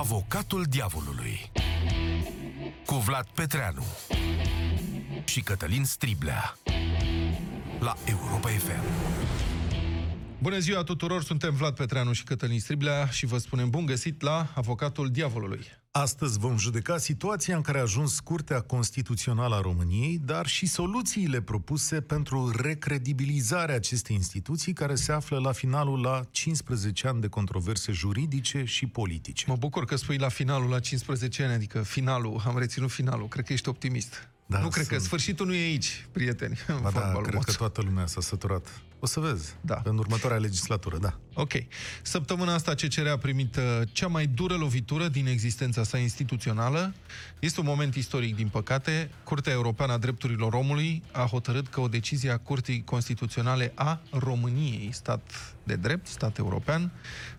Avocatul diavolului cu Vlad Petreanu și Cătălin Striblea la Europa FM. Bună ziua tuturor, suntem Vlad Petreanu și Cătălin Striblea și vă spunem bun găsit la Avocatul Diavolului. Astăzi vom judeca situația în care a ajuns Curtea Constituțională a României, dar și soluțiile propuse pentru recredibilizarea acestei instituții care se află la finalul la 15 ani de controverse juridice și politice. Mă bucur că spui la finalul la 15 ani, adică finalul, am reținut finalul, cred că ești optimist. Da, nu cred sunt. că sfârșitul nu e aici, prieteni, în Ba da, fotbalul cred nostru. că toată lumea s-a săturat. O să vezi. Da. În următoarea legislatură, da. Ok. Săptămâna asta CCR a primit uh, cea mai dură lovitură din existența sa instituțională. Este un moment istoric, din păcate. Curtea Europeană a Drepturilor Omului a hotărât că o decizie a Curții Constituționale a României, stat de drept, stat european,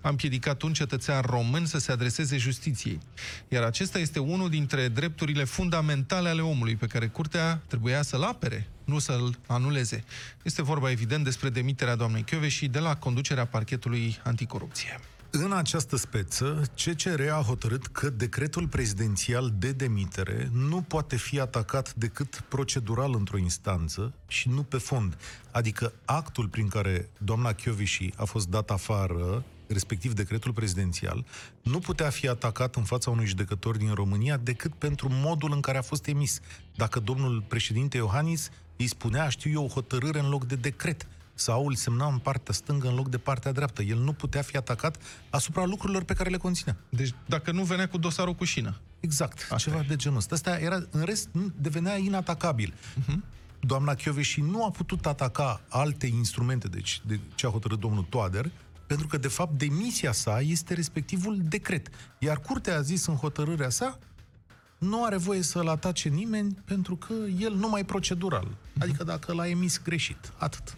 a împiedicat un cetățean român să se adreseze justiției. Iar acesta este unul dintre drepturile fundamentale ale omului pe care Curtea trebuia să-l apere nu să-l anuleze. Este vorba, evident, despre demiterea doamnei și de la conducerea parchetului anticorupție. În această speță, CCR a hotărât că decretul prezidențial de demitere nu poate fi atacat decât procedural într-o instanță și nu pe fond. Adică actul prin care doamna Chioviși a fost dat afară, respectiv decretul prezidențial, nu putea fi atacat în fața unui judecător din România decât pentru modul în care a fost emis. Dacă domnul președinte Iohannis îi spunea, știu eu, o hotărâre în loc de decret, sau îl semna în partea stângă în loc de partea dreaptă. El nu putea fi atacat asupra lucrurilor pe care le conținea. Deci, dacă nu venea cu dosarul cu șină. Exact, Asta ceva e. de genul ăsta. Asta era, în rest, nu- devenea inatacabil. Uh-huh. Doamna Chioveși nu a putut ataca alte instrumente, deci de ce a hotărât domnul Toader, pentru că, de fapt, demisia sa este respectivul decret. Iar curtea a zis în hotărârea sa, nu are voie să-l atace nimeni pentru că el nu mai procedural. Adică dacă l-a emis greșit. Atât.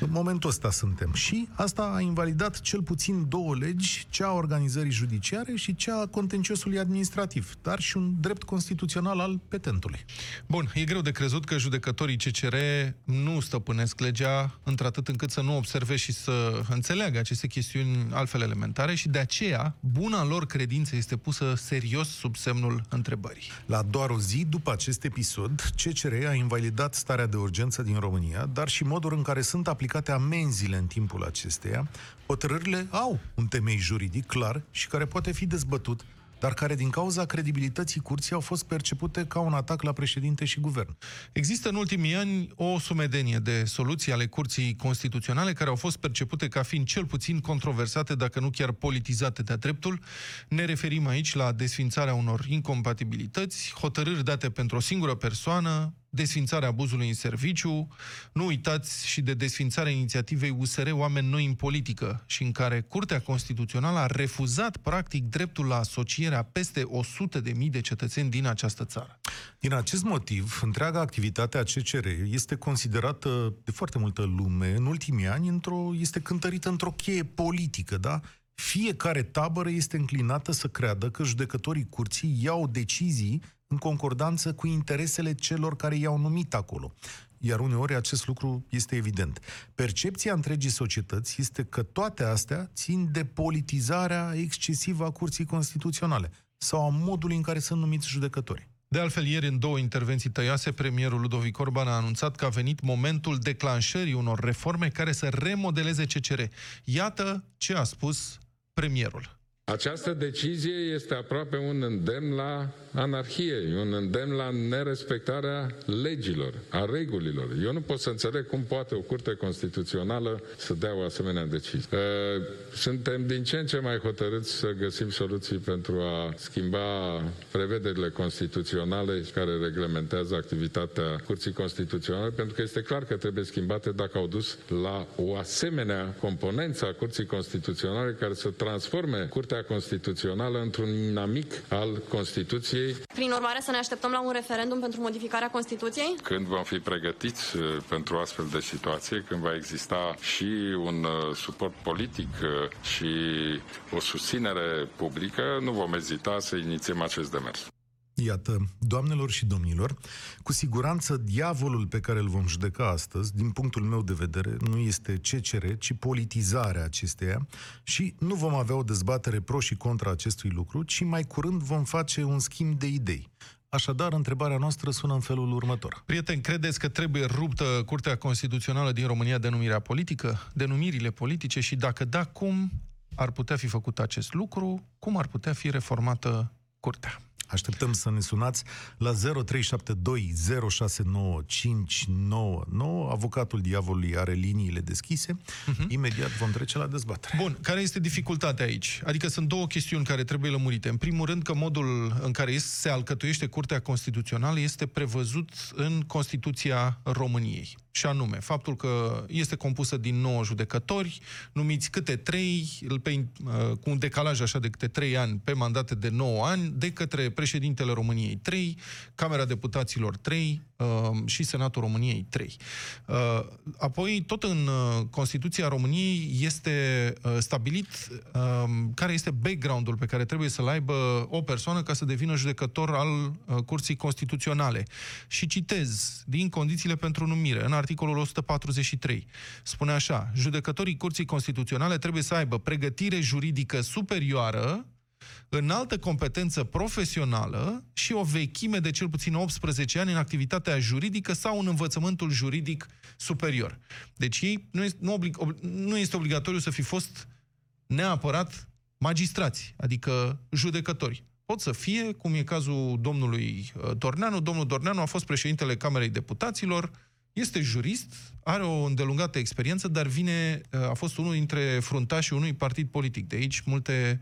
În momentul ăsta suntem. Și asta a invalidat cel puțin două legi, cea a organizării judiciare și cea a contenciosului administrativ, dar și un drept constituțional al petentului. Bun, e greu de crezut că judecătorii CCR nu stăpânesc legea într-atât încât să nu observe și să înțeleagă aceste chestiuni altfel elementare și de aceea buna lor credință este pusă serios sub semnul întrebării. La doar o zi după acest episod, CCR a invalidat starea de urgență din România, dar și modul în care sunt aplicate amenziile în timpul acesteia. Hotărârile au un temei juridic clar și care poate fi dezbătut, dar care din cauza credibilității curții au fost percepute ca un atac la președinte și guvern. Există în ultimii ani o sumedenie de soluții ale Curții Constituționale care au fost percepute ca fiind cel puțin controversate, dacă nu chiar politizate de dreptul. Ne referim aici la desfințarea unor incompatibilități, hotărâri date pentru o singură persoană, desfințarea abuzului în serviciu, nu uitați și de desfințarea inițiativei USR Oameni Noi în Politică, și în care Curtea Constituțională a refuzat practic dreptul la asocierea peste 100 de mii de cetățeni din această țară. Din acest motiv, întreaga activitate a CCR este considerată de foarte multă lume în ultimii ani, într-o, este cântărită într-o cheie politică, da? Fiecare tabără este înclinată să creadă că judecătorii curții iau decizii în concordanță cu interesele celor care i-au numit acolo. Iar uneori acest lucru este evident. Percepția întregii societăți este că toate astea țin de politizarea excesivă a Curții Constituționale sau a modului în care sunt numiți judecătorii. De altfel, ieri, în două intervenții tăioase, premierul Ludovic Orban a anunțat că a venit momentul declanșării unor reforme care să remodeleze CCR. Iată ce a spus premierul. Această decizie este aproape un îndemn la anarhie, un îndemn la nerespectarea legilor, a regulilor. Eu nu pot să înțeleg cum poate o curte constituțională să dea o asemenea decizie. Uh, Suntem din ce în ce mai hotărâți să găsim soluții pentru a schimba prevederile constituționale care reglementează activitatea Curții Constituționale, pentru că este clar că trebuie schimbate dacă au dus la o asemenea componență a Curții Constituționale care să transforme Curtea Constituțională într-un inamic al Constituției. Prin urmare, să ne așteptăm la un referendum pentru modificarea Constituției? Când vom fi pregătiți uh, pentru o astfel de situație, când va exista și un uh, suport politic uh, și o susținere publică, nu vom ezita să inițiem acest demers. Iată, doamnelor și domnilor, cu siguranță diavolul pe care îl vom judeca astăzi, din punctul meu de vedere, nu este CCR, ci politizarea acesteia și nu vom avea o dezbatere pro și contra acestui lucru, ci mai curând vom face un schimb de idei. Așadar, întrebarea noastră sună în felul următor. Prieteni, credeți că trebuie ruptă Curtea Constituțională din România denumirea politică, denumirile politice și dacă da, cum ar putea fi făcut acest lucru, cum ar putea fi reformată Curtea? Așteptăm să ne sunați la 0372069599. Avocatul diavolului are liniile deschise. Uh-huh. Imediat vom trece la dezbatere. Bun, care este dificultatea aici? Adică sunt două chestiuni care trebuie lămurite. În primul rând că modul în care se alcătuiește Curtea Constituțională este prevăzut în Constituția României. Și anume, faptul că este compusă din 9 judecători, numiți câte trei, pe, cu un decalaj așa de câte trei ani, pe mandate de 9 ani, de către președintele României 3, Camera Deputaților 3 uh, și Senatul României 3. Uh, apoi, tot în uh, Constituția României este uh, stabilit uh, care este background-ul pe care trebuie să-l aibă o persoană ca să devină judecător al uh, Curții Constituționale. Și citez din condițiile pentru numire, în articolul 143. Spune așa, judecătorii Curții Constituționale trebuie să aibă pregătire juridică superioară, înaltă competență profesională și o vechime de cel puțin 18 ani în activitatea juridică sau în învățământul juridic superior. Deci ei nu este, nu, oblig, ob, nu este obligatoriu să fi fost neapărat magistrați, adică judecători. Pot să fie, cum e cazul domnului uh, Dorneanu. Domnul Dorneanu a fost președintele Camerei Deputaților, este jurist, are o îndelungată experiență, dar vine, a fost unul dintre fruntașii unui partid politic. De aici multe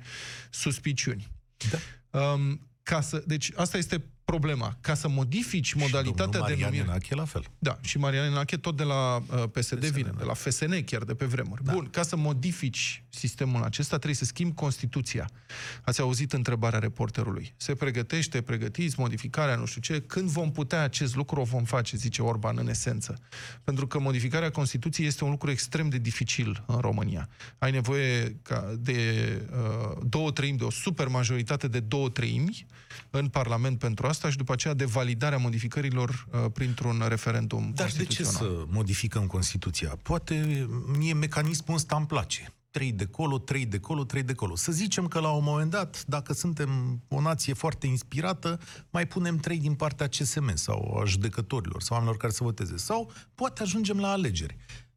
suspiciuni. Da. Um, ca să, deci asta este problema. Ca să modifici modalitatea de numire... Enache la fel. Da, și Marian Enache tot de la uh, PSD, PSD vine, da. de la FSN chiar de pe vremuri. Da. Bun, ca să modifici sistemul acesta trebuie să schimbi Constituția. Ați auzit întrebarea reporterului. Se pregătește, pregătiți, modificarea, nu știu ce. Când vom putea acest lucru, o vom face, zice Orban în esență. Pentru că modificarea Constituției este un lucru extrem de dificil în România. Ai nevoie ca de uh, două treimi, de o supermajoritate de două treimi în Parlament pentru asta asta și după aceea de validarea modificărilor uh, printr-un referendum Dar de ce să modificăm Constituția? Poate mie mecanismul ăsta îmi place. Trei de colo, trei de colo, trei de colo. Să zicem că la un moment dat, dacă suntem o nație foarte inspirată, mai punem trei din partea CSM sau a judecătorilor sau oamenilor care să voteze. Sau poate ajungem la alegeri.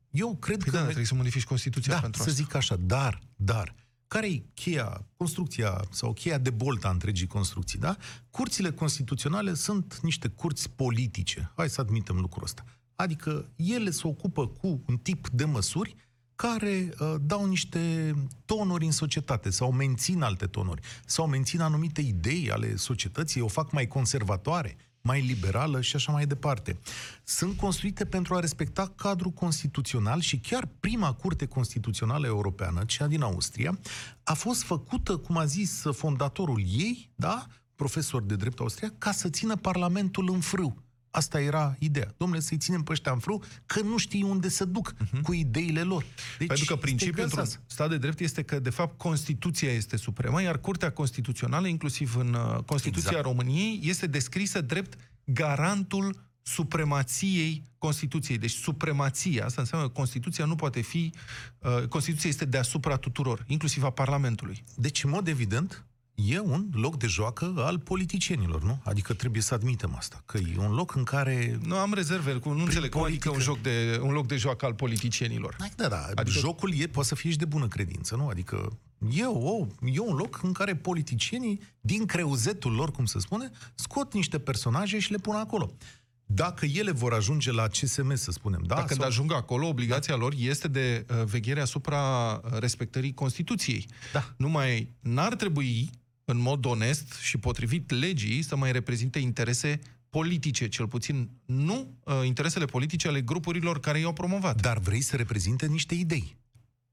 Eu cred păi că... Da, trebuie să modifici Constituția da, pentru să asta. zic așa, dar, dar, care e cheia, construcția sau cheia de bolta întregii construcții, da? Curțile constituționale sunt niște curți politice. Hai să admitem lucrul ăsta. Adică ele se ocupă cu un tip de măsuri care uh, dau niște tonuri în societate sau mențin alte tonuri sau mențin anumite idei ale societății, o fac mai conservatoare, mai liberală și așa mai departe. Sunt construite pentru a respecta cadrul constituțional și chiar prima curte constituțională europeană, cea din Austria, a fost făcută, cum a zis fondatorul ei, da, profesor de drept austriac, ca să țină Parlamentul în frâu. Asta era ideea. Domnule, să-i ținem pe ăștia în frâu, că nu știi unde să duc uh-huh. cu ideile lor. Deci, Pentru că principiul într-un stat de drept este că, de fapt, Constituția este supremă, iar Curtea Constituțională, inclusiv în uh, Constituția exact. României, este descrisă drept garantul supremației Constituției. Deci supremația, asta înseamnă că Constituția nu poate fi... Uh, Constituția este deasupra tuturor, inclusiv a Parlamentului. Deci, în mod evident, e un loc de joacă al politicienilor, nu? Adică trebuie să admitem asta, că e un loc în care... Nu am rezerve, nu înțeleg cum adică un, joc de, un loc de joacă al politicienilor. Da, da, adică... jocul e, poate să fie și de bună credință, nu? Adică e, o, e un loc în care politicienii, din creuzetul lor, cum se spune, scot niște personaje și le pun acolo dacă ele vor ajunge la CSM, să spunem, da? Dacă sau... ajung acolo, obligația da. lor este de uh, veghere asupra respectării Constituției. Da. Numai n-ar trebui în mod onest și potrivit legii, să mai reprezinte interese politice, cel puțin nu uh, interesele politice ale grupurilor care i-au promovat. Dar vrei să reprezinte niște idei.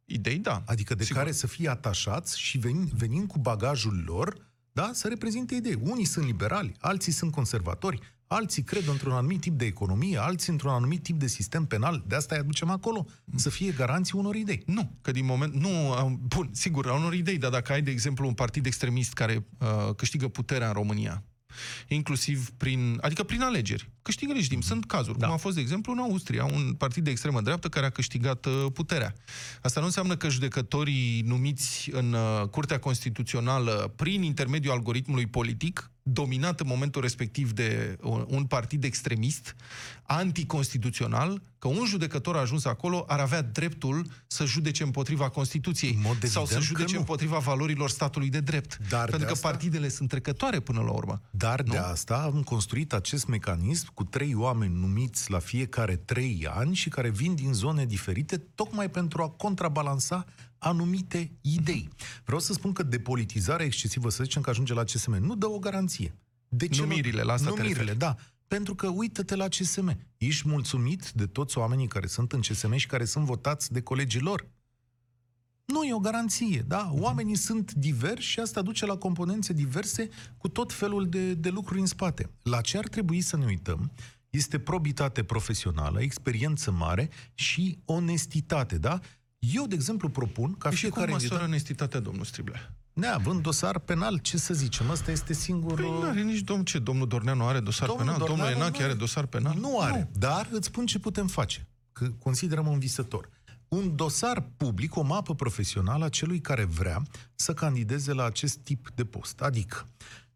Idei, da. Adică de sigur. care să fie atașați și venind, venind cu bagajul lor, da, să reprezinte idei. Unii sunt liberali, alții sunt conservatori, alții cred într-un anumit tip de economie, alții într-un anumit tip de sistem penal, de asta îi aducem acolo, să fie garanții unor idei. Nu, că din moment, nu, bun, sigur, au unor idei, dar dacă ai, de exemplu, un partid extremist care uh, câștigă puterea în România, inclusiv prin, adică prin alegeri. Câștigă legitim. Sunt cazuri, da. cum a fost, de exemplu, în Austria, un partid de extremă dreaptă care a câștigat uh, puterea. Asta nu înseamnă că judecătorii numiți în uh, Curtea Constituțională prin intermediul algoritmului politic dominat în momentul respectiv de un partid extremist, anticonstituțional, că un judecător a ajuns acolo ar avea dreptul să judece împotriva Constituției sau să judece împotriva valorilor statului de drept. Dar Pentru că asta... partidele sunt trecătoare până la urmă. Dar nu? de asta am construit acest mecanism cu trei oameni numiți la fiecare trei ani și care vin din zone diferite, tocmai pentru a contrabalansa anumite idei. Vreau să spun că depolitizarea excesivă, să zicem că ajunge la CSM, nu dă o garanție. De ce numirile, la asta Numirile, da. Pentru că uită-te la CSM. Ești mulțumit de toți oamenii care sunt în CSM și care sunt votați de colegii lor? Nu e o garanție, da? Oamenii uh-huh. sunt diversi și asta duce la componențe diverse cu tot felul de, de lucruri în spate. La ce ar trebui să ne uităm este probitate profesională, experiență mare și onestitate, da? Eu, de exemplu, propun ca și fiecare... Și cum măsoară onestitatea, domnul Striblea? Neavând dosar penal, ce să zicem? Asta este singurul... Păi nu are nici domn ce, domnul Dorneanu are dosar domnul penal, Dorneanu domnul Enache are dosar penal? Nu are, nu. dar îți spun ce putem face, că considerăm un visător. Un dosar public, o mapă profesională a celui care vrea să candideze la acest tip de post. Adică,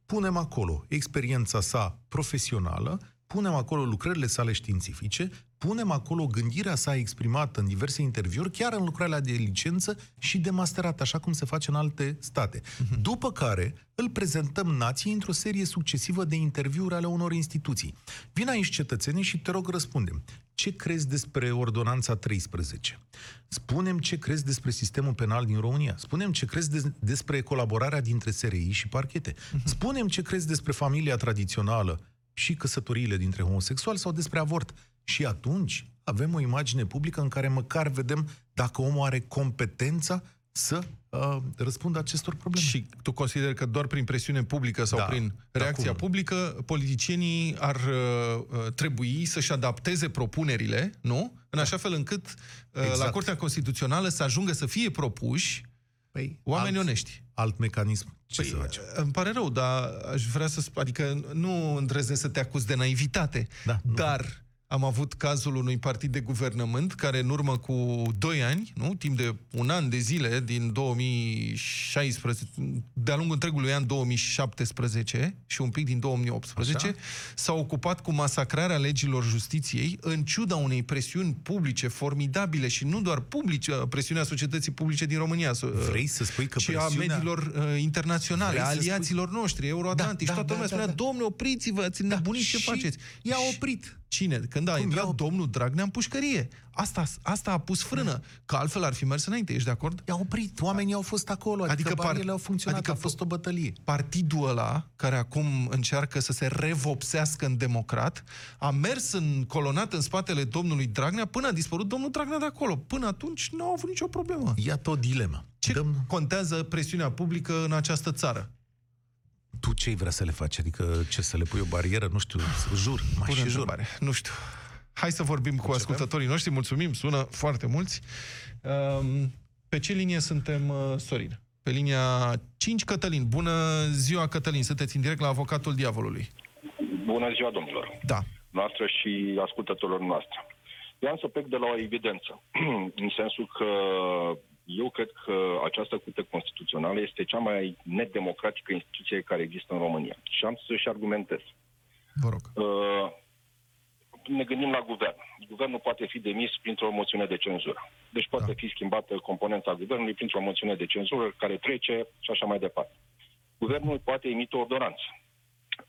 punem acolo experiența sa profesională, punem acolo lucrările sale științifice, punem acolo gândirea sa exprimată în diverse interviuri, chiar în lucrarea de licență și de masterat, așa cum se face în alte state. Uh-huh. După care îl prezentăm nației într-o serie succesivă de interviuri ale unor instituții. Vin aici cetățenii și te rog răspundem. Ce crezi despre Ordonanța 13? Spunem ce crezi despre sistemul penal din România. Spunem ce crezi de- despre colaborarea dintre SRI și parchete. Uh-huh. Spunem ce crezi despre familia tradițională și căsătoriile dintre homosexuali sau despre avort. Și atunci avem o imagine publică în care măcar vedem dacă omul are competența să uh, răspundă acestor probleme. Și tu consideri că doar prin presiune publică sau da, prin reacția acum. publică, politicienii ar uh, uh, trebui să-și adapteze propunerile, nu? În da. așa fel încât uh, exact. la Curtea Constituțională să ajungă să fie propuși păi, oameni alt, onești. Alt mecanism. Ce păi, să facem? Îmi pare rău, dar aș vrea să... Adică nu îndrăznesc să te acuz de naivitate, da, dar... Nu am avut cazul unui partid de guvernământ care în urmă cu 2 ani, nu, timp de un an de zile, din 2016, de-a lungul întregului an 2017 și un pic din 2018, Așa? s-a ocupat cu masacrarea legilor justiției în ciuda unei presiuni publice formidabile și nu doar publice, presiunea societății publice din România, Vrei să spui că ci presiunea... a mediilor uh, internaționale, a aliaților spui... noștri, euroatlantici, da, da, toată da, lumea da, spunea, da, da. domnule, opriți-vă, ați da, ce faceți? I-a oprit. Cine? Când a Cum intrat eu? domnul Dragnea în pușcărie. Asta, asta a pus frână. Că altfel ar fi mers înainte, ești de acord? I-a oprit. Oamenii au fost acolo. Adică, adică par... au funcționat. Adică a fost o bătălie. Partidul ăla, care acum încearcă să se revopsească în democrat, a mers în colonat în spatele domnului Dragnea până a dispărut domnul Dragnea de acolo. Până atunci nu au avut nicio problemă. Iată o dilemă. Ce Dăm... contează presiunea publică în această țară? Tu ce vrea să le faci? Adică ce, să le pui o barieră? Nu știu, jur, mai Bună și jur. Întrebare. Nu știu. Hai să vorbim cu ascultătorii noștri. Mulțumim, sună foarte mulți. Um, pe ce linie suntem, uh, Sorin? Pe linia 5, Cătălin. Bună ziua, Cătălin. Sunteți în direct la Avocatul Diavolului. Bună ziua, domnilor. Da. Noastră și ascultătorilor noastre. Eu am să plec de la o evidență, în sensul că eu cred că această curte constituțională este cea mai nedemocratică instituție care există în România. Și am să-și argumentez. Vă rog. Uh, ne gândim la guvern. Guvernul poate fi demis printr-o moțiune de cenzură. Deci poate da. fi schimbată componenta guvernului printr-o moțiune de cenzură care trece și așa mai departe. Guvernul poate emite o ordonanță.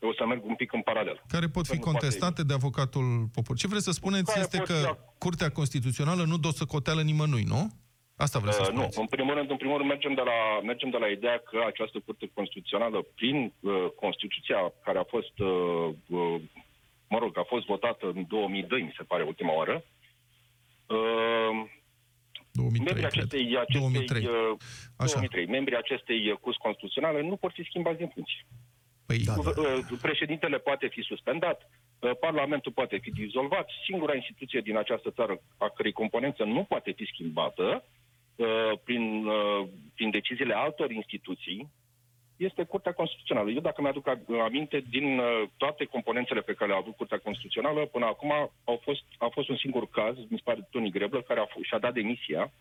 Eu o să merg un pic în paralel. Care pot fi contestate de avocatul popor. Ce vreți să spuneți care este că fi... Curtea Constituțională nu dă să coteală nimănui, nu? Asta vreau să uh, Nu, în primul rând, în primul rând mergem, de la, mergem de la ideea că această curte constituțională, prin uh, Constituția care a fost, uh, uh, mă rog, a fost votată în 2002, mi se pare, ultima oară, uh, 2003, membrii acestei, acestei, 2003. Uh, 2003, membrii acestei uh, curs constituționale nu pot fi schimbați din funcție. Păi, da, da. Uh, președintele poate fi suspendat, uh, Parlamentul poate fi dizolvat, singura instituție din această țară a cărei componență nu poate fi schimbată Uh, prin, uh, prin deciziile altor instituții, este Curtea Constituțională. Eu, dacă mi-aduc a- aminte, din uh, toate componențele pe care le-a avut Curtea Constituțională, până acum au fost, a fost un singur caz, mi se pare Tony Greblă, care a f- și-a dat demisia,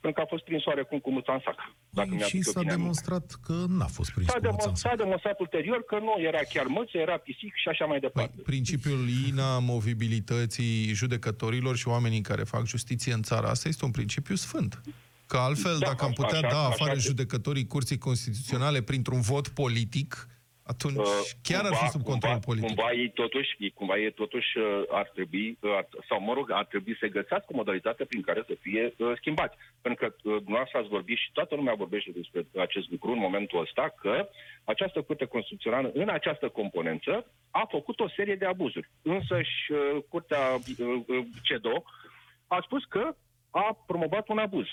pentru că a fost prins oarecum cu muța în sac. Dacă Păi, mi-aduc și eu s-a bine aminte. demonstrat că n-a fost prins S-a, cu mâța în demon- sac. s-a demonstrat ulterior că nu era chiar măță, era pisic și așa mai Păi, departe. principiul inamovibilității judecătorilor și oamenii care fac justiție în țara asta este un principiu sfânt. Că altfel, Da, dacă am putea așa- da așa afară că- judecătorii Curții Constituționale printr-un vot politic, atunci Uh, chiar ar fi sub control cumva, politic. Cumva ei totuși, ei, cumva ei totuși uh, ar trebui, uh, ar, sau mă rog, ar trebui să găsească o modalitate prin care să fie uh, schimbați. Pentru că uh, dumneavoastră ați vorbit și toată lumea vorbește despre acest lucru în momentul ăsta, că această Curte Constituțională, în această componență, a făcut o serie de abuzuri. Însă și uh, Curtea uh, uh, CEDO a spus că a promovat un abuz.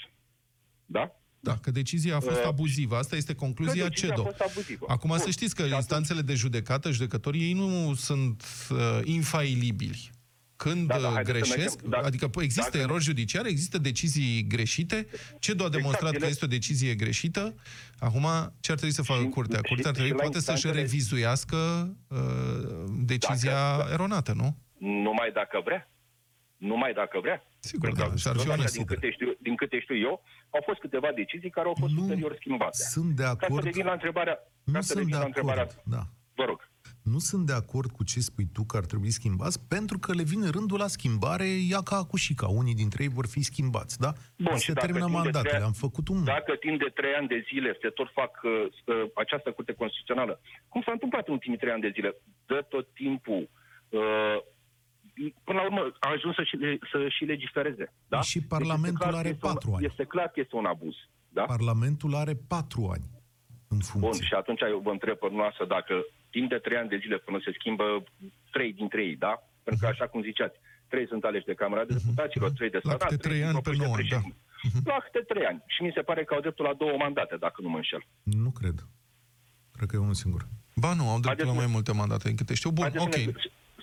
Da? Da, că decizia a fost Uh, abuzivă. Asta este concluzia că decizia CEDO. a fost abuzivă. Acum Bun. să știți că Și atunci- instanțele de judecată, judecătorii, ei nu sunt uh, infailibili. Când Da, da, da, da, haideți să greșesc, mergem, da. adică păi, există Dacă- erori judiciare, există decizii greșite, CEDO a demonstrat ele- că este o decizie greșită. Acum, ce ar trebui să facă Și- Curtea? și- Curtea ar și trebui la poate să-și instanțele- revizuiască uh, decizia Dacă- eronată, nu? Numai dacă vrea. Numai dacă vrea. Sigur, Pentru da, că, și ar fi așa, onest. din, câte știu, din câte știu eu, au fost câteva decizii care au fost Nu ulterior schimbate. sunt de Ca să acord. revin la întrebarea... Nu ca să sunt revin de la întrebarea... acord. Da. Vă rog. Nu sunt de acord cu ce spui tu că ar trebui schimbați, pentru că le vine rândul la schimbare, ia ca cu și ca. Unii dintre ei vor fi schimbați, da? Bun, se și dacă termină timp de mandatele. trei- Am făcut un... Dacă timp de trei ani de zile se tot fac uh, uh, această curte constituțională, cum s-a întâmplat în ultimii trei ani de zile? Dă tot timpul... Uh, până la urmă a ajuns să și, le, să și legifereze. Da? Și Deci Parlamentul este clar că are este un- patru ani. Este clar că este un abuz. Da? Parlamentul are patru ani în Bun, funcție. și atunci eu vă întreb pe noastră dacă timp de trei ani de zile până se schimbă trei dintre ei, da? Pentru că așa cum ziceați, trei sunt aleși de Camera de Deputaților, trei de La Senat, câte trei sunt ani pe propuși de nouă ani, da. președinte. La câte trei ani. Și mi se pare că au dreptul la două mandate, dacă nu mă înșel. Nu cred. Cred că e unul singur. Ba nu, au dreptul Haideți la mai să- multe mandate, din câte știu. Bun, Haideți ok. să, ne,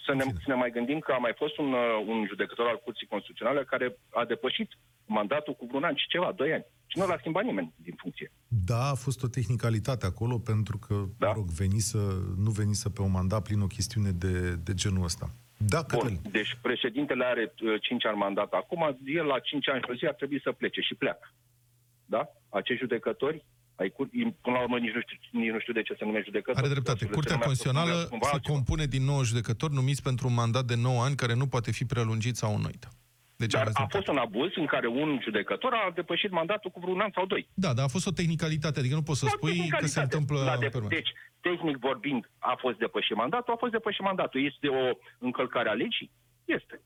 să, ne, să ne mai gândim că a mai fost un, uh, un judecător al Curții Constituționale care a depășit mandatul cu vreun an și ceva, doi ani. Și nu l-a schimbat nimeni din funcție. Da, a fost o tehnicalitate acolo, pentru că, Da. mă rog, venise, nu venise pe un mandat plin o chestiune de, de genul ăsta. Da, Cătălin. Bun, deci președintele are uh, 5 ani mandat acum, el la 5 ani și o zi ar trebui să plece și pleacă. Da? Acești judecători, ai cur... până la urmă nici nu, știu, nici nu știu de ce se numește judecători. Are dreptate. Să le Curtea numească Constituțională cumva se altceva. compune din 9 judecători numiți pentru un mandat de 9 ani care nu poate fi prelungit sau înnoit. Deci Dar aveți a dreptate. fost un abuz în care un judecător a depășit mandatul cu vreun an sau doi. Da, dar a fost o tehnicalitate, adică nu poți să O spui că se tehnicalitate. întâmplă La de- permanent. Deci, tehnic vorbind, a fost depășit mandatul, a fost depășit mandatul. Este o încălcare a legii? Este.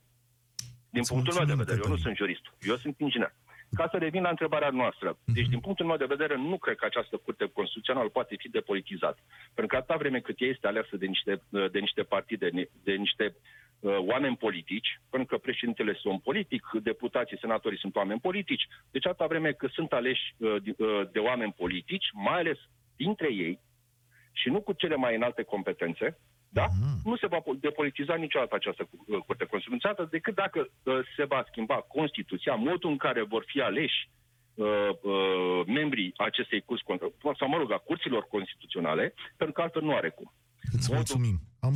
Din Îți punctul meu de mulțumim, vedere, eu nu Cătălin. sunt jurist, eu sunt inginer. Ca să revin la întrebarea noastră, Mhm. deci din punctul meu de vedere nu cred că această curte constituțională poate fi depolitizată. Pentru că atâta vreme cât ea este aleasă de niște, de niște partide, de niște uh, oameni politici, pentru că președintele este om politic, deputații, senatorii sunt oameni politici, deci atâta vreme cât sunt aleși uh, de, uh, de oameni politici, mai ales dintre ei, și nu cu cele mai înalte competențe, da? Mhm. nu se va po- depolitiza niciodată această uh, curte constituțională decât dacă uh, se va schimba Constituția, modul în care vor fi aleși uh, uh, membrii acestei curți, con- sau mă rog, a curților constituționale, pentru că altfel nu are cum. Îți mulțumim. Am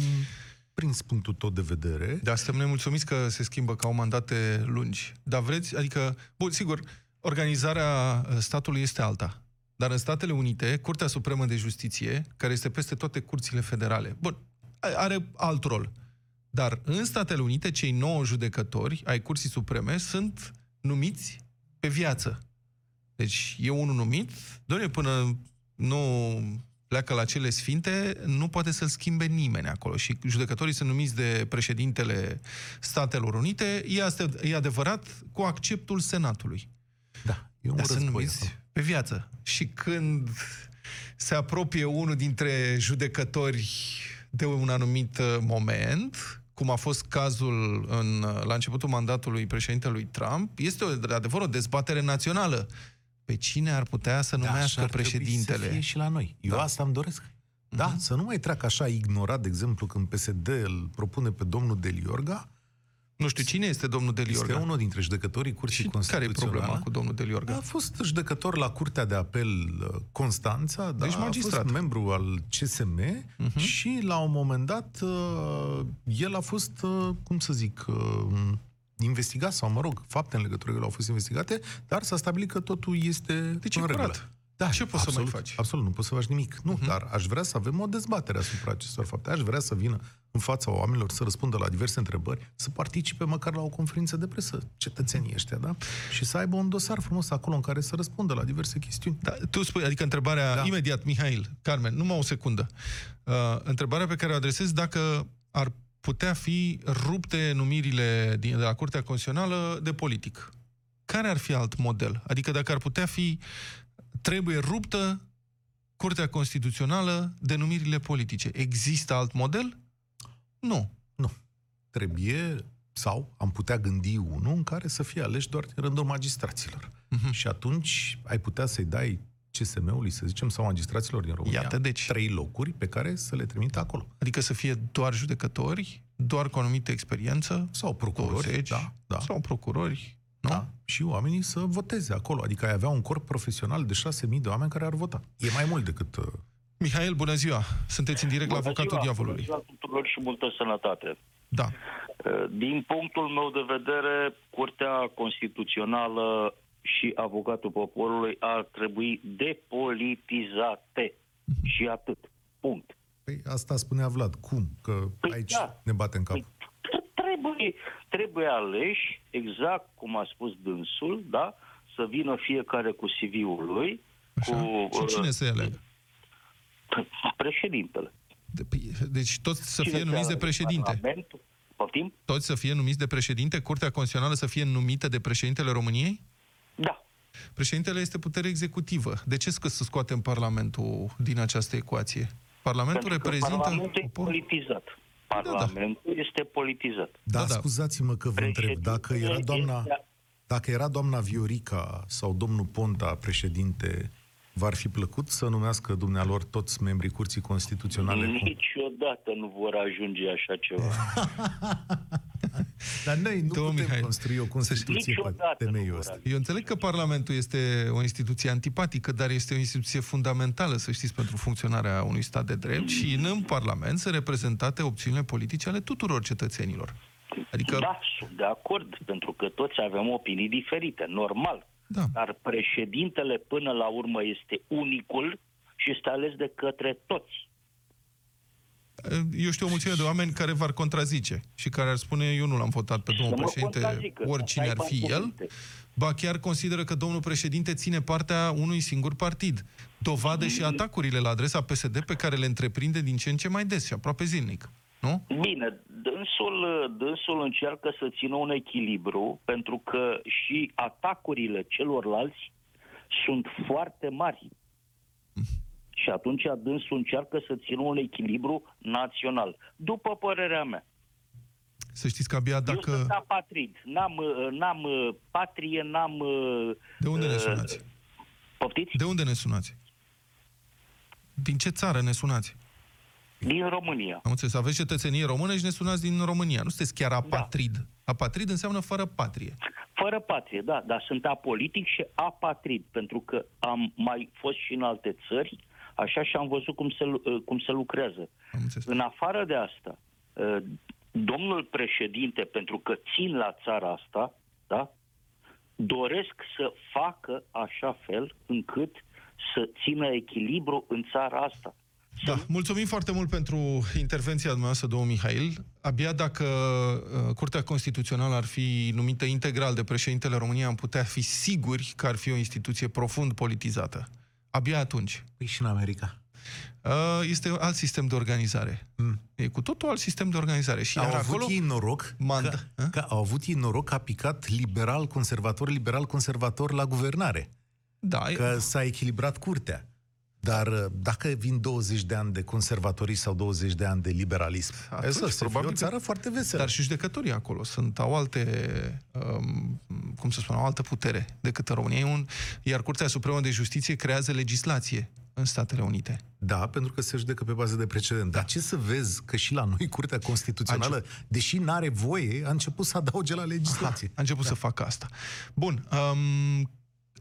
prins punctul tău de vedere. Dar suntem nemulțumiți că se schimbă ca au mandate lungi. Dar vreți, adică, bun, sigur, organizarea uh, statului este alta. Dar în Statele Unite, Curtea Supremă de Justiție, care este peste toate curțile federale, bun, a- are alt rol. Dar în Statele Unite, cei nouă judecători ai Curții Supreme sunt numiți pe viață. Deci e unul numit, doamne, până nu pleacă la cele sfinte, nu poate să-l schimbe nimeni acolo. Și judecătorii sunt numiți de președintele Statelor Unite, e, asta, e adevărat, cu acceptul Senatului. Da, e un Dar sunt război numiți acolo. pe viață. Și când se apropie unul dintre judecători de un anumit uh, moment, cum a fost cazul în, uh, la începutul mandatului președintelui Trump, este o, de adevăr o dezbatere națională. Pe cine ar putea să Da, așa numească ar trebui președintele? Să fie și la noi. Eu Da. asta îmi doresc. Da, să nu mai treacă așa ignorat, de exemplu, când PSD îl propune pe domnul Deliorga, Nu știu cine este domnul Deliorga. Este unul dintre judecătorii Curții Și care e Constituționale. problema cu domnul Deliorga? A fost judecător la Curtea de Apel uh, Constanța, Deci da, magistrat. a fost membru al CSM uh-huh. și la un moment dat uh, el a fost, uh, cum să zic, uh, investigat sau, mă rog, fapte în legătură cu el au fost investigate, dar s-a stabilit că totul este Deci e în regulă. Curat. Da, Ce poți să mai absolut, faci? Absolut, nu poți să faci nimic. Nu, uh-huh. dar aș vrea să avem o dezbatere asupra acestor fapte. Aș vrea să vină în fața oamenilor să răspundă la diverse întrebări, să participe măcar la o conferință de presă, cetățenii ăștia, da? Și să aibă un dosar frumos acolo în care să răspundă la diverse chestiuni. Da, tu spui, adică întrebarea, da. Da. imediat, Mihail, Carmen, numai o secundă. Uh, întrebarea pe care o adresez, dacă ar putea fi rupte numirile din, de la Curtea Constituțională de politic. Care ar fi alt model? Adică dacă ar putea fi, trebuie ruptă Curtea Constituțională de numirile politice. Există alt model? Nu. Nu. Trebuie sau am putea gândi unul în care să fie aleși doar din rândul magistraților. Mhm. Și atunci ai putea să-i dai CSM-ului, să zicem, sau magistraților din România, Iată, deci. trei locuri pe care să le trimită acolo. Adică să fie doar judecători, doar cu o anumită experiență, Sau procurori, 20, da, da. sau procurori, nu? Da? Și oamenii să voteze acolo. Adică ai avea un corp profesional de 6.000 de oameni care ar vota. E mai mult decât... uh, Mihail, bună ziua! Sunteți în direct la Bună avocatul ziua, diavolului. Bună ziua tuturor și multă sănătate. Da. Din punctul meu de vedere, Curtea Constituțională și avocatul poporului ar trebui depolitizate. Și atât. Punct. Păi asta spunea Vlad. Cum? Că Păi aici da. ne bate în cap. Păi, t- trebuie, trebuie aleși, exact cum a spus dânsul, da? să vină fiecare cu CV-ul lui, Așa. cu Și cine să-i aleagă? uh, președintele. De- păi, Deci toți să Cine fie numiți de alege președinte. Parlamentul? Poftim? Toți să fie numiți de președinte? Curtea Constituțională să fie numită de președintele României? Da. Președintele este putere executivă. De ce să să scoatem Parlamentul din această ecuație? Parlamentul Pentru că reprezintă... Parlamentul e poporul? Politizat. da. Parlamentul este politizat. Da, Da, da. scuzați-mă că vă întreb. Dacă era Președintele doamna, este- dacă era doamna Viorica sau domnul Ponta președinte, v-ar fi plăcut să numească dumnealor toți membrii Curții Constituționale? cum? Niciodată nu vor ajunge așa ceva. Dar noi nu Domnul putem Mihail, construi o Constituție pe Niciodată nu temeiul vor ăsta. ajunge. Eu înțeleg că Parlamentul este o instituție antipatică, dar este o instituție fundamentală, să știți, pentru funcționarea unui stat de drept și în Parlament sunt reprezentate opțiunile politice ale tuturor cetățenilor. Adică, Da, sunt de acord, pentru că toți avem opinii diferite, normal. Da. Dar președintele până la urmă este unicul și este ales de către toți. Eu știu o mulțime de oameni care v-ar contrazice și care ar spune, eu nu l-am votat pe domnul Să mă președinte, contrazică, oricine să ar aibă fi el, argumente. ba chiar consideră că domnul președinte ține partea unui singur partid. Dovadă și atacurile la adresa PSD pe care le întreprinde din ce în ce mai des și aproape zilnic. Nu? Bine, dânsul, dânsul încearcă să țină un echilibru pentru că și atacurile celorlalți sunt foarte mari. Și atunci dânsul încearcă să țină un echilibru național. După părerea mea. Să știți că abia Eu dacă... sunt apatrid. N-am, uh, n-am uh, patrie, n-am... uh, De unde ne uh, sunați? Poftiți? De unde ne sunați? Din ce țară ne sunați? Din România. Am înțeles, aveți cetățenie română și ne sunați din România. Nu sunteți Da. chiar apatrid. Apatrid înseamnă fără patrie. Fără patrie, da, dar sunt apolitic și apatrid, pentru că am mai fost și în alte țări, așa și am văzut cum se, lu- uh, cum se lucrează. Am înțeles. În afară de asta, uh, domnul președinte, pentru că țin la țara asta, da, doresc să facă așa fel încât să țină echilibru în țara asta. Da, mulțumim foarte mult pentru intervenția dumneavoastră, domnul Mihail. Abia dacă uh, Curtea Constituțională ar fi numită integral de președintele României, am putea fi siguri că ar fi o instituție profund politizată. Abia atunci. Păi și în America. Uh, este alt sistem de organizare. Mm. E cu totul alt sistem de organizare. Și Au iar avut acolo... ei noroc Manda. că, că au avut ei noroc că a picat liberal-conservator, liberal-conservator la guvernare. Da, Că s-a echilibrat curtea. Dar uh, dacă vin 20 de ani de conservatorism sau 20 de ani de liberalism, Atunci, asta să fie probabil o că- țară foarte veselă. Dar și judecătorii acolo sunt, au alte, um, cum să spun, au altă putere decât în România. E Un, iar Curtea Supremă de Justiție creează legislație în Statele Unite. Da, pentru că se judecă pe bază de precedent. Dar ce să vezi că și la noi Curtea Constituțională, deși n-are voie, a început să adauge la legislație. A început da. să facă asta. Bun. Um,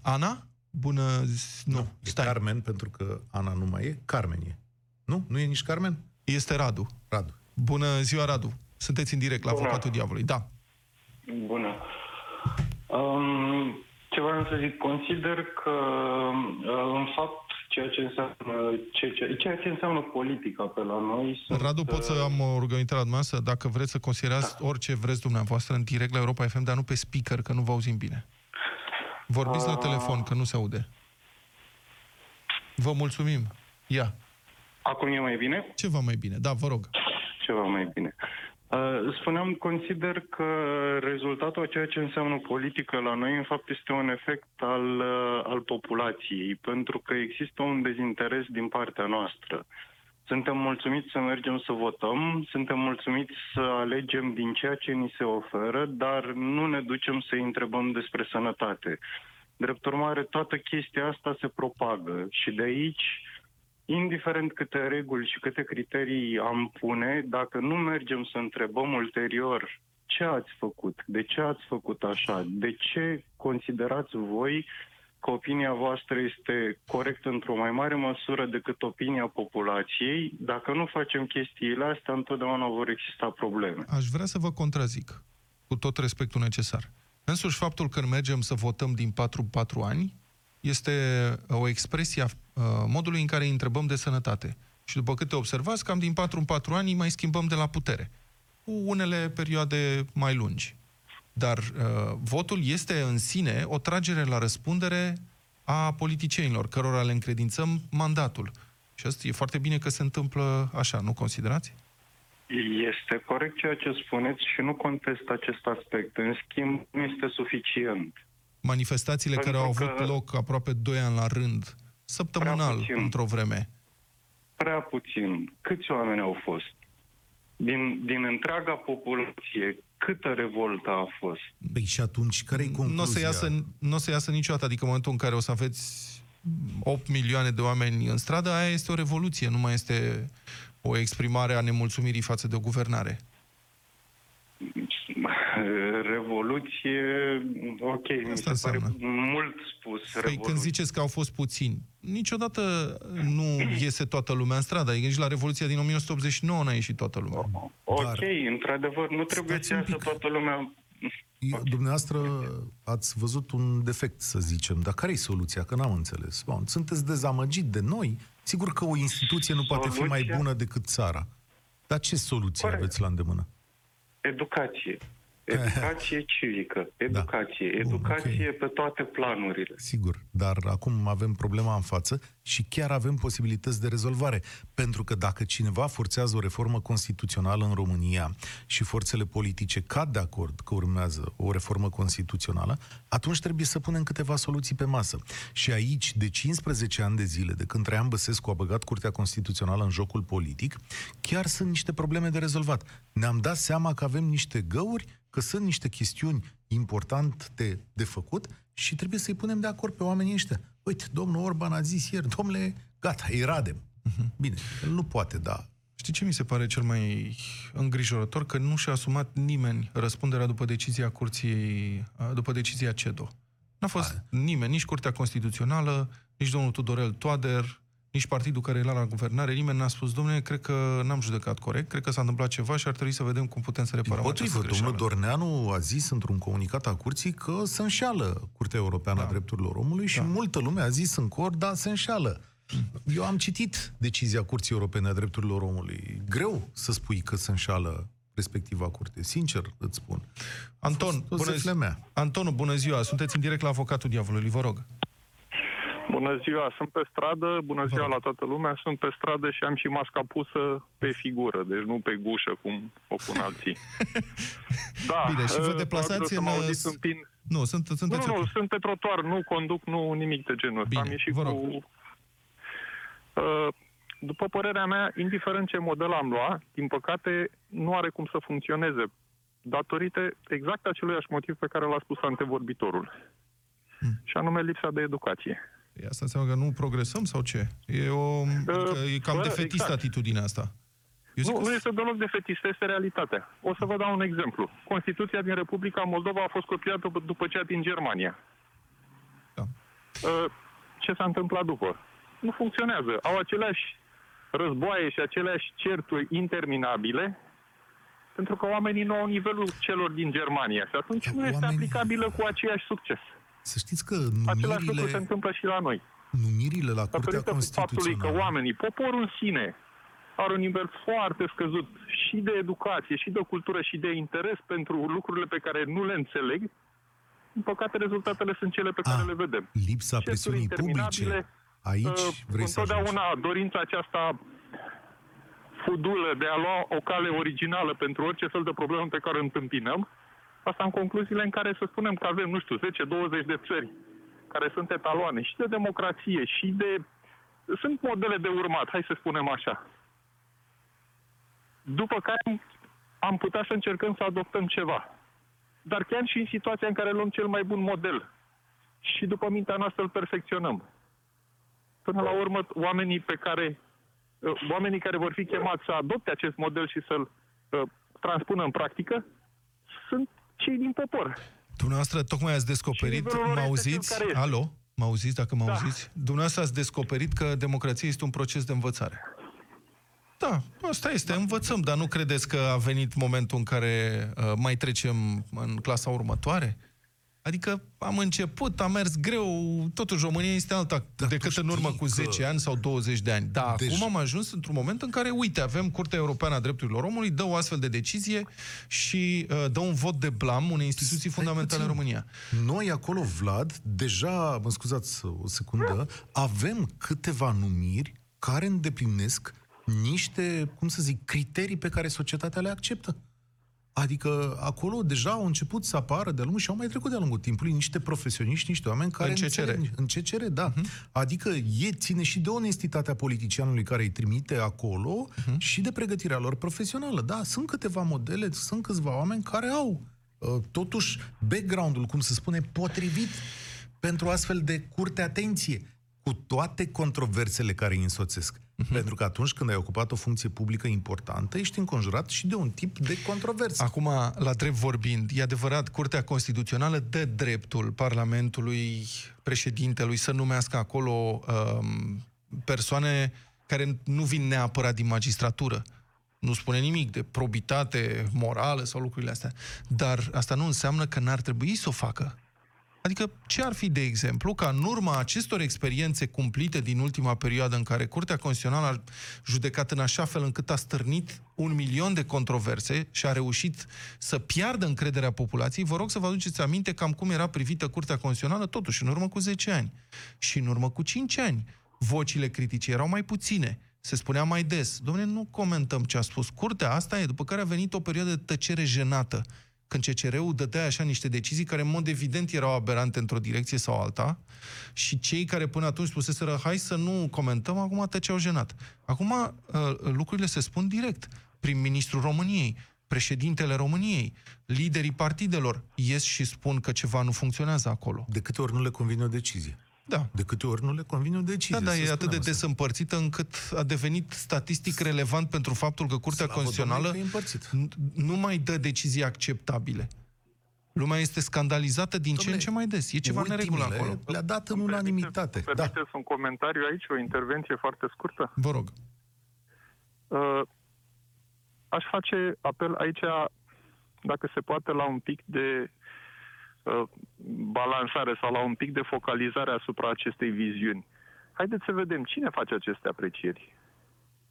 Ana? Bună... zi- Nu, E stai. Carmen, pentru că Ana nu mai e. Carmen e. Nu? Nu e nici Carmen? Este Radu. Radu. Bună ziua, Radu. Sunteți în direct la Bună. Avocatul Diavolului. Da. Bună. Um, ce vreau să zic, consider că uh, în fapt ceea ce înseamnă, ce, ce, ceea ce înseamnă politica pe la noi sunt, Radu, pot să uh, am o rugăminte la dumneavoastră? Dacă vreți să considerați orice vreți dumneavoastră în direct la Europa FM, dar nu pe speaker, că nu vă auzim bine. Vorbiți la Ah. telefon, că nu se aude. Vă mulțumim. Ia. Acum e mai bine? Ceva mai bine. Da, vă rog. Ceva mai bine. Uh, spuneam, consider că rezultatul a ceea ce înseamnă politică la noi, în fapt, este un efect al, uh, al populației, pentru că există un dezinteres din partea noastră. Suntem mulțumiți să mergem să votăm, suntem mulțumiți să alegem din ceea ce ni se oferă, dar nu ne ducem să întrebăm despre sănătate. Drept urmare, toată chestia asta se propagă și de aici indiferent câte reguli și câte criterii am pune, dacă nu mergem să întrebăm ulterior ce ați făcut, de ce ați făcut așa, de ce considerați voi că opinia voastră este corectă într-o mai mare măsură decât opinia populației, dacă nu facem chestiile astea, întotdeauna vor exista probleme. Aș vrea să vă contrazic, cu tot respectul necesar. Însuși faptul că mergem să votăm din 4 în 4 ani este o expresie a uh, modului în care îi întrebăm de sănătate. Și după câte observați, cam din 4 în 4 ani îi mai schimbăm de la putere. Cu unele perioade mai lungi. Dar uh, votul este în sine o tragere la răspundere a politicienilor, cărora le încredințăm mandatul. Și asta e foarte bine că se întâmplă așa, nu considerați? Este corect ceea ce spuneți și nu contest acest aspect. În schimb, nu este suficient. manifestațiile Pentru care au avut că- loc aproape 2 ani la rând, săptămânal, puțin. într-o vreme. Prea puțin. Câți oameni au fost? Din, din întreaga populație, câtă revoltă a fost? Păi și atunci, care e concluzia? Nu o să, iasă, n-o să iasă niciodată, adică în momentul în care o să aveți 8 milioane de oameni în stradă, aia este o revoluție, nu mai este o exprimare a nemulțumirii față de o guvernare. Revoluție, ok, mi Asta se pare înseamnă. mult spus. Păi revoluție. când ziceți că au fost puțini, niciodată nu iese toată lumea în stradă. Adică nici la Revoluția din 1989 n-a ieșit toată lumea. Ok, Dar- într-adevăr, nu trebuie Stați să un iasă pic. toată lumea. Eu- Dumneavoastră ați văzut un defect, să zicem, dar care e soluția? Că n-am înțeles. Bun, sunteți dezamăgit de noi? Sigur că o instituție nu poate fi mai Soluția? bună decât țara. Dar ce soluție Corect. aveți la îndemână? Educație. Educație civică. Educație. Bun, Educație ok. pe toate planurile. Sigur, dar acum avem problema în față și chiar avem posibilități de rezolvare. Pentru că dacă cineva forțează o reformă constituțională în România și forțele politice cad de acord că urmează o reformă constituțională, atunci trebuie să punem câteva soluții pe masă. Și aici, de 15 ani de zile, de când Traian Băsescu a băgat Curtea Constituțională în jocul politic, chiar sunt niște probleme de rezolvat. Ne-am dat seama că avem niște găuri, că sunt niște chestiuni importante de, de făcut și trebuie să-i punem de acord pe oamenii ăștia. Uite, domnul Orban a zis ieri, domnule, gata, îi radem. Bine, el nu poate da. Știi ce mi se pare cel mai îngrijorător? Că nu și-a asumat nimeni răspunderea după decizia curții, după decizia CEDO. N-a fost nimeni, nici Curtea Constituțională, nici domnul Tudorel Toader, nici partidul care era la guvernare, nimeni n-a spus, domnule, cred că n-am judecat corect, cred că s-a întâmplat ceva și ar trebui să vedem cum putem să reparăm această Împotrivă, greșeală. domnul Dorneanu a zis într-un comunicat a curții că se înșeală Curtea Europeană Da. a Drepturilor Omului și Da. multă lume a zis în cor, da, se înșeală. Eu am citit decizia Curții Europene a Drepturilor Omului. Greu să spui că se înșală respectiva curte. Sincer îți spun. Anton, fost o bună, zeflea mea. Antonu, bună ziua, sunteți în direct la Avocatul Diavolului, vă rog. Bună ziua, sunt pe stradă, bună ziua la toată lumea, sunt pe stradă și am și masca pusă pe figură, deci nu pe gușă, cum o pun alții. Da, Bine, și vă uh, deplasați probabil să în, mă uh, auziți în pin. Nu, sunt, Nu, sunteți... nu, nu, sunt pe trotuar, nu conduc, nu nimic de genul ăsta. Bine, Am ieșit vă rog. cu... Uh, după părerea mea, indiferent ce model am luat, din păcate, nu are cum să funcționeze datorită exact aceluiași motiv pe care l-a spus antevorbitorul. Hmm. Și anume lipsa de educație. Păi asta înseamnă că nu progresăm sau ce? E, o, adică e cam bă, defetistă exact. atitudinea asta. Eu zic Nu, că- nu este deloc defetistă, este realitatea. O să vă dau un exemplu. Constituția din Republica Moldova a fost copiată după, după cea din Germania. Da. Uh, Ce s-a întâmplat după? Nu funcționează. Au aceleași războaie și aceleași certuri interminabile pentru că oamenii nu au nivelul celor din Germania și atunci nu este Oamenii- aplicabilă cu aceeași succes. Să știți că Același lucru se numirile, întâmplă și la noi. numirile la Curtea Datorită faptului că Constituțională... oamenii, poporul în sine, are un nivel foarte scăzut și de educație, și de cultură, și de interes pentru lucrurile pe care nu le înțeleg, în păcate rezultatele sunt cele pe care Ah, le vedem. Lipsa Certuri presiunii publice. interminabile, Aici Uh, vrei să ajungi. întotdeauna dorința aceasta fudulă de a lua o cale originală pentru orice fel de problemă pe care o întâmpinăm, asta în concluziile în care să spunem că avem, nu știu, 10-20 de țări care sunt etaloane și de democrație și de... Sunt modele de urmat, hai să spunem așa. După care am putea să încercăm să adoptăm ceva. Dar chiar și în situația în care luăm cel mai bun model și după mintea noastră îl perfecționăm până la urmă, oamenii pe care uh, oamenii care vor fi chemați să adopte acest model și să-l uh, transpună în practică sunt cei din popor. Dumneavoastră tocmai ați descoperit, nivelul lor mă este auziți? cel care este. Alo? Mă auziți, dacă mă Da. auziți? Dumneavoastră ați descoperit că democrația este un proces de învățare. Da, asta este, învățăm, dar nu credeți că a venit momentul în care uh, mai trecem în clasa următoare? Adică am început, a mers greu, totuși România este alta Dar decât tu în urmă știi cu că- 10 ani sau 20 de ani. Da, Deci- acum am ajuns într-un moment în care, uite, avem Curtea Europeană a Drepturilor Omului, dă o astfel de decizie și uh, dă un vot de blam unei instituții Stai fundamentale în puțin. România. Noi acolo, Vlad, deja, mă scuzați o secundă, avem câteva numiri care îndeplinesc niște, cum să zic, criterii pe care societatea le acceptă. Adică acolo deja au început să apară de-a lungul și au mai trecut de-a lungul timpului niște profesioniști, niște oameni care În CCR. înțeleg- În CCR, da. Uh-huh. Adică e, ține și de onestitatea politicianului care îi trimite acolo uh-huh. și de pregătirea lor profesională. Da, sunt câteva modele, sunt câțiva oameni care au uh, totuși background-ul, cum se spune, potrivit pentru astfel de curte atenție cu toate controversele care îi însoțesc. Uh-huh. Pentru că atunci când ai ocupat o funcție publică importantă, ești înconjurat și de un tip de controverse. Acum, la drept vorbind, e adevărat, Curtea Constituțională dă dreptul Parlamentului, președintelui, să numească acolo um, persoane care nu vin neapărat din magistratură. Nu spune nimic de probitate morală sau lucrurile astea. Dar asta nu înseamnă că n-ar trebui să o facă. Adică ce ar fi, de exemplu, ca în urma acestor experiențe cumplite din ultima perioadă în care Curtea Constituțională a judecat în așa fel încât a stârnit un milion de controverse și a reușit să piardă încrederea populației, vă rog să vă aduceți aminte cam cum era privită Curtea Constituțională totuși în urmă cu 10 ani și în urmă cu 5 ani. Vocile critice erau mai puține. Se spunea mai des, domnule, nu comentăm ce a spus curtea, asta e, după care a venit o perioadă de tăcere jenată când CCR-ul dădea așa niște decizii care, în mod evident, erau aberante într-o direcție sau alta și cei care până atunci spuseseră hai să nu comentăm, acum tăceau jenat. Acum uh, lucrurile se spun direct. Prim-ministrul României, președintele României, liderii partidelor ies și spun că ceva nu funcționează acolo. De câte ori nu le convine o decizie? Da. De câte ori nu le convine o decizie? Da, dar să e atât de spunem des asta. împărțită încât a devenit statistic relevant pentru faptul că Curtea Slavă Constituțională Domnului că e împărțit. n- nu mai dă decizii acceptabile. Lumea este scandalizată din ce în Dom'le, ce mai des. E ceva neregulă ultimile acolo. Le-a dat în unanimitate. Da. Permiteți un comentariu aici, o intervenție foarte scurtă? Vă rog. Uh, aș face apel aici, dacă se poate, la un pic de uh, balansare sau la un pic de focalizare asupra acestei viziuni. Haideți să vedem cine face aceste aprecieri.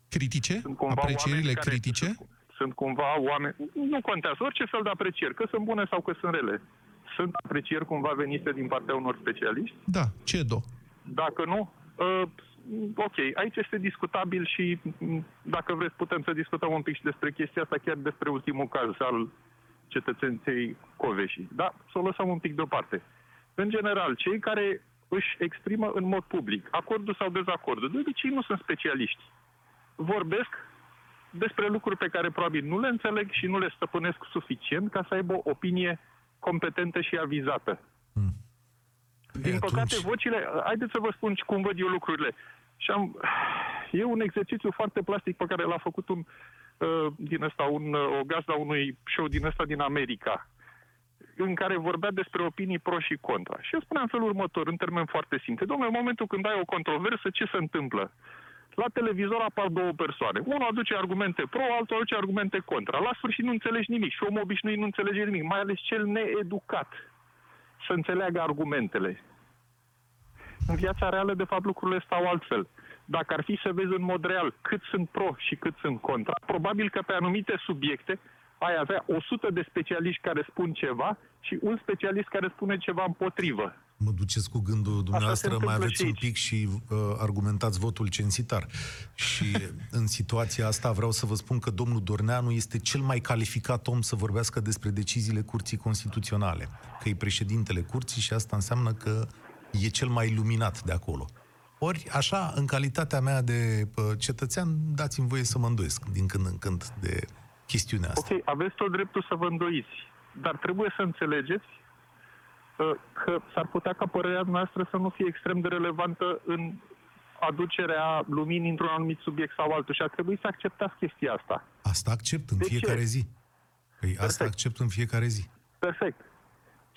Critice? Sunt cumva Aprecierile oameni care critice? Sunt, sunt cumva oameni... Nu contează, orice fel de aprecieri, că sunt bune sau că sunt rele. Sunt aprecieri cumva venite din partea unor specialiști? Da, CEDO. Dacă nu, uh, ok, aici este discutabil și m, dacă vreți putem să discutăm un pic și despre chestia asta, chiar despre ultimul caz al cetățenței Coveșii. Da, să o lăsăm un pic deoparte. În general, cei care își exprimă în mod public acordul sau dezacordul, de obicei nu sunt specialiști. Vorbesc despre lucruri pe care probabil nu le înțeleg și nu le stăpânesc suficient ca să aibă o opinie competentă și avizată. Din Ei, păcate, atunci- vocile, haideți să vă spun și cum văd eu lucrurile. Și am, e un exercițiu foarte plastic pe care l-a făcut un, uh, din ăsta, un, uh, o gazda unui show din ăsta din America, în care vorbea despre opinii pro și contra. Și eu spuneam în felul următor, în termeni foarte simple. Domnule, în momentul când ai o controversă, ce se întâmplă? La televizor apar două persoane. Unul aduce argumente pro, altul aduce argumente contra. La sfârșit nu înțelegi nimic și omul obișnuit nu înțelege nimic, mai ales cel needucat să înțeleagă argumentele. În viața reală, de fapt, lucrurile stau altfel. Dacă ar fi să vezi în mod real cât sunt pro și cât sunt contra, probabil că pe anumite subiecte ai avea 100 de specialiști care spun ceva și un specialist care spune ceva împotrivă. Mă duceți cu gândul dumneavoastră, mai întâmplă aveți și un aici. pic și uh, argumentați votul censitar. Și în situația asta vreau să vă spun că domnul Dorneanu este cel mai calificat om să vorbească despre deciziile Curții Constituționale. Că e președintele Curții și asta înseamnă că e cel mai iluminat de acolo. Ori, așa, în calitatea mea de uh, cetățean, dați-mi voie să mă îndoiesc din când în când de chestiunea asta. Ok, aveți tot dreptul să vă îndoiți, dar trebuie să înțelegeți uh, că s-ar putea ca părerea noastră să nu fie extrem de relevantă în aducerea luminii într-un anumit subiect sau altul și ar trebui să acceptați chestia asta. Asta accept în De ce? fiecare zi. Păi asta Perfect. accept în fiecare zi. Perfect.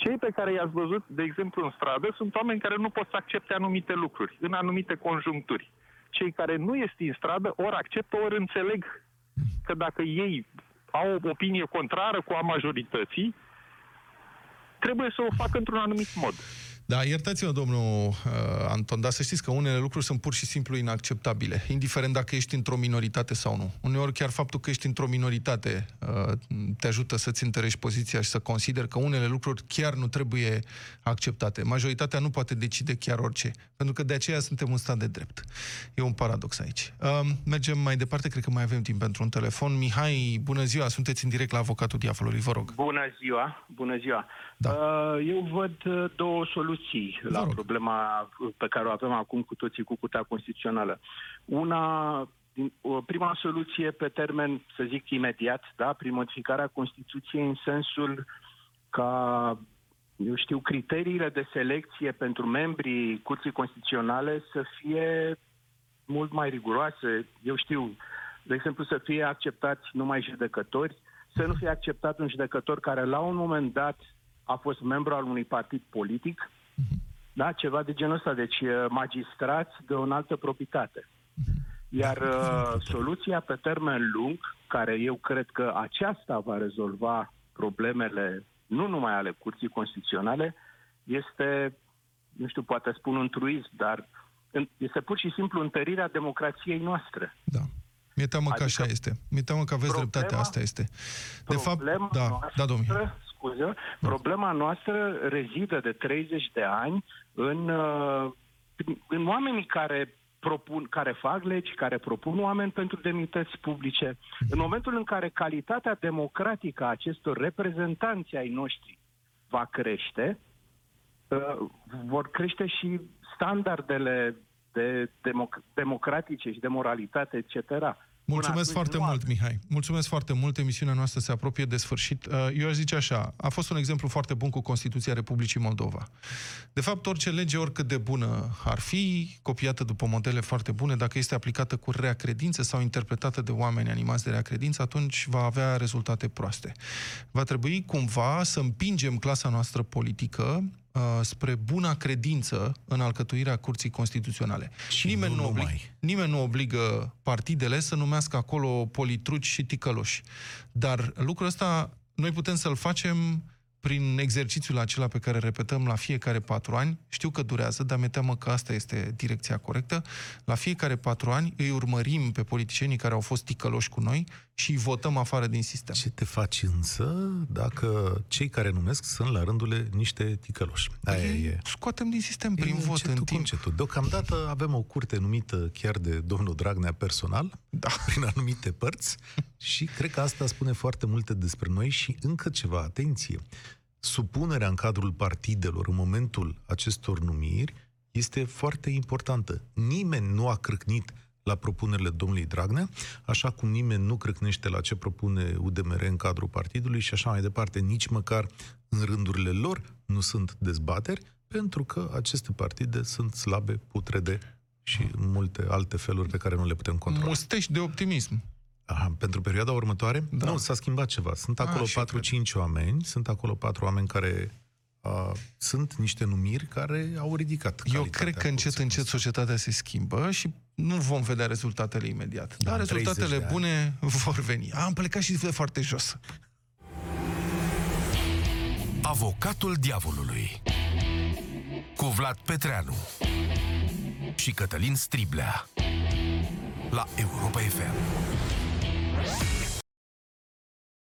Cei pe care i-ați văzut, de exemplu, în stradă, sunt oameni care nu pot să accepte anumite lucruri, în anumite conjuncturi. Cei care nu ies din stradă, ori acceptă, ori înțeleg că dacă ei au o opinie contrară cu a majorității, trebuie să o facă într-un anumit mod. Da, iertați-mă, domnul uh, Anton, dar să știți că unele lucruri sunt pur și simplu inacceptabile, indiferent dacă ești într-o minoritate sau nu. Uneori chiar faptul că ești într-o minoritate uh, te ajută să-ți întărești poziția și să consideri că unele lucruri chiar nu trebuie acceptate. Majoritatea nu poate decide chiar orice, pentru că de aceea suntem un stat de drept. E un paradox aici. Uh, mergem mai departe, cred că mai avem timp pentru un telefon. Mihai, bună ziua, sunteți în direct la Avocatul Diavolului, vă rog. Bună ziua, bună ziua. Da. Uh, Eu văd uh, două soluții la rog. problema pe care o avem acum cu toții cu Curtea Constituțională. Una, din- o prima soluție pe termen, să zic, imediat, da, prin modificarea Constituției în sensul ca, eu știu, criteriile de selecție pentru membrii Curții Constituționale să fie mult mai riguroase. Eu știu, de exemplu, să fie acceptați numai judecători, să nu fie acceptat un judecător care la un moment dat a fost membru al unui partid politic, da, ceva de genul ăsta, deci eh, magistrați de o înaltă probitate. Iar uh, soluția pe termen lung, care eu cred că aceasta va rezolva problemele nu numai ale Curții Constituționale, este, nu știu, poate spun un truism, dar în- este pur și simplu întărirea democrației noastre. Da. Mi-e teamă că Adică așa este. Mi-e teamă că aveți problema- dreptate, asta este. De fapt, Problema da, noastră, da, domnul. Mihai. Scuze, problema noastră rezidă de 30 de ani în, uh, în oamenii care propun, care fac legi, care propun oameni pentru demnități publice. În momentul în care calitatea democratică a acestor reprezentanți ai noștri va crește, uh, vor crește și standardele de democ- democratice și de moralitate, etc. Până Mulțumesc atunci foarte nu mult, Mihai. Mulțumesc foarte mult. Emisiunea noastră se apropie de sfârșit. Uh, Eu aș zice așa, a fost un exemplu foarte bun cu Constituția Republicii Moldova. De fapt, orice lege, oricât de bună ar fi, copiată după modele foarte bune, dacă este aplicată cu rea credință sau interpretată de oameni animați de rea credință, atunci va avea rezultate proaste. Va trebui cumva să împingem clasa noastră politică uh, spre buna credință în alcătuirea Curții Constituționale. Și nimeni, nu nu oblig- numai. nimeni nu obligă partidele să numească acolo politruci și ticăloși. Dar lucrul ăsta noi putem să-l facem prin exercițiul acela pe care îl repetăm la fiecare patru ani. Știu că durează, dar mi-e teamă că asta este direcția corectă. La fiecare patru ani îi urmărim pe politicienii care au fost ticăloși cu noi și îi votăm afară din sistem. Ce te faci însă dacă cei care numesc sunt la rândul niște ticăloși? Aia Păi, e. Scoatem din sistem prin E vot încetul în cu timp. încetul. Deocamdată avem o curte numită chiar de domnul Dragnea personal, Da. prin anumite părți, și cred că asta spune foarte multe despre noi și încă ceva, atenție. Supunerea în cadrul partidelor în momentul acestor numiri este foarte importantă. Nimeni nu a crâcnit la propunerile domnului Dragnea, așa cum nimeni nu crâcnește la ce propune UDMR în cadrul partidului și așa mai departe. Nici măcar în rândurile lor nu sunt dezbateri, Pentru că aceste partide sunt slabe, putrede și în multe alte feluri pe care nu le putem controla. Mustești de optimism. Aha, pentru perioada următoare? Da. Nu, s-a schimbat ceva. Sunt acolo și eu 4-5 oameni, sunt acolo patru oameni care uh, sunt niște numiri care au ridicat Eu calitatea cred că încet, curții încet societatea se schimbă și nu vom vedea rezultatele imediat. Da, Dar în 30 rezultatele de ani. bune vor veni. Am plecat și de foarte jos. Avocatul diavolului cu Vlad Petreanu și Cătălin Striblea la Europa FM.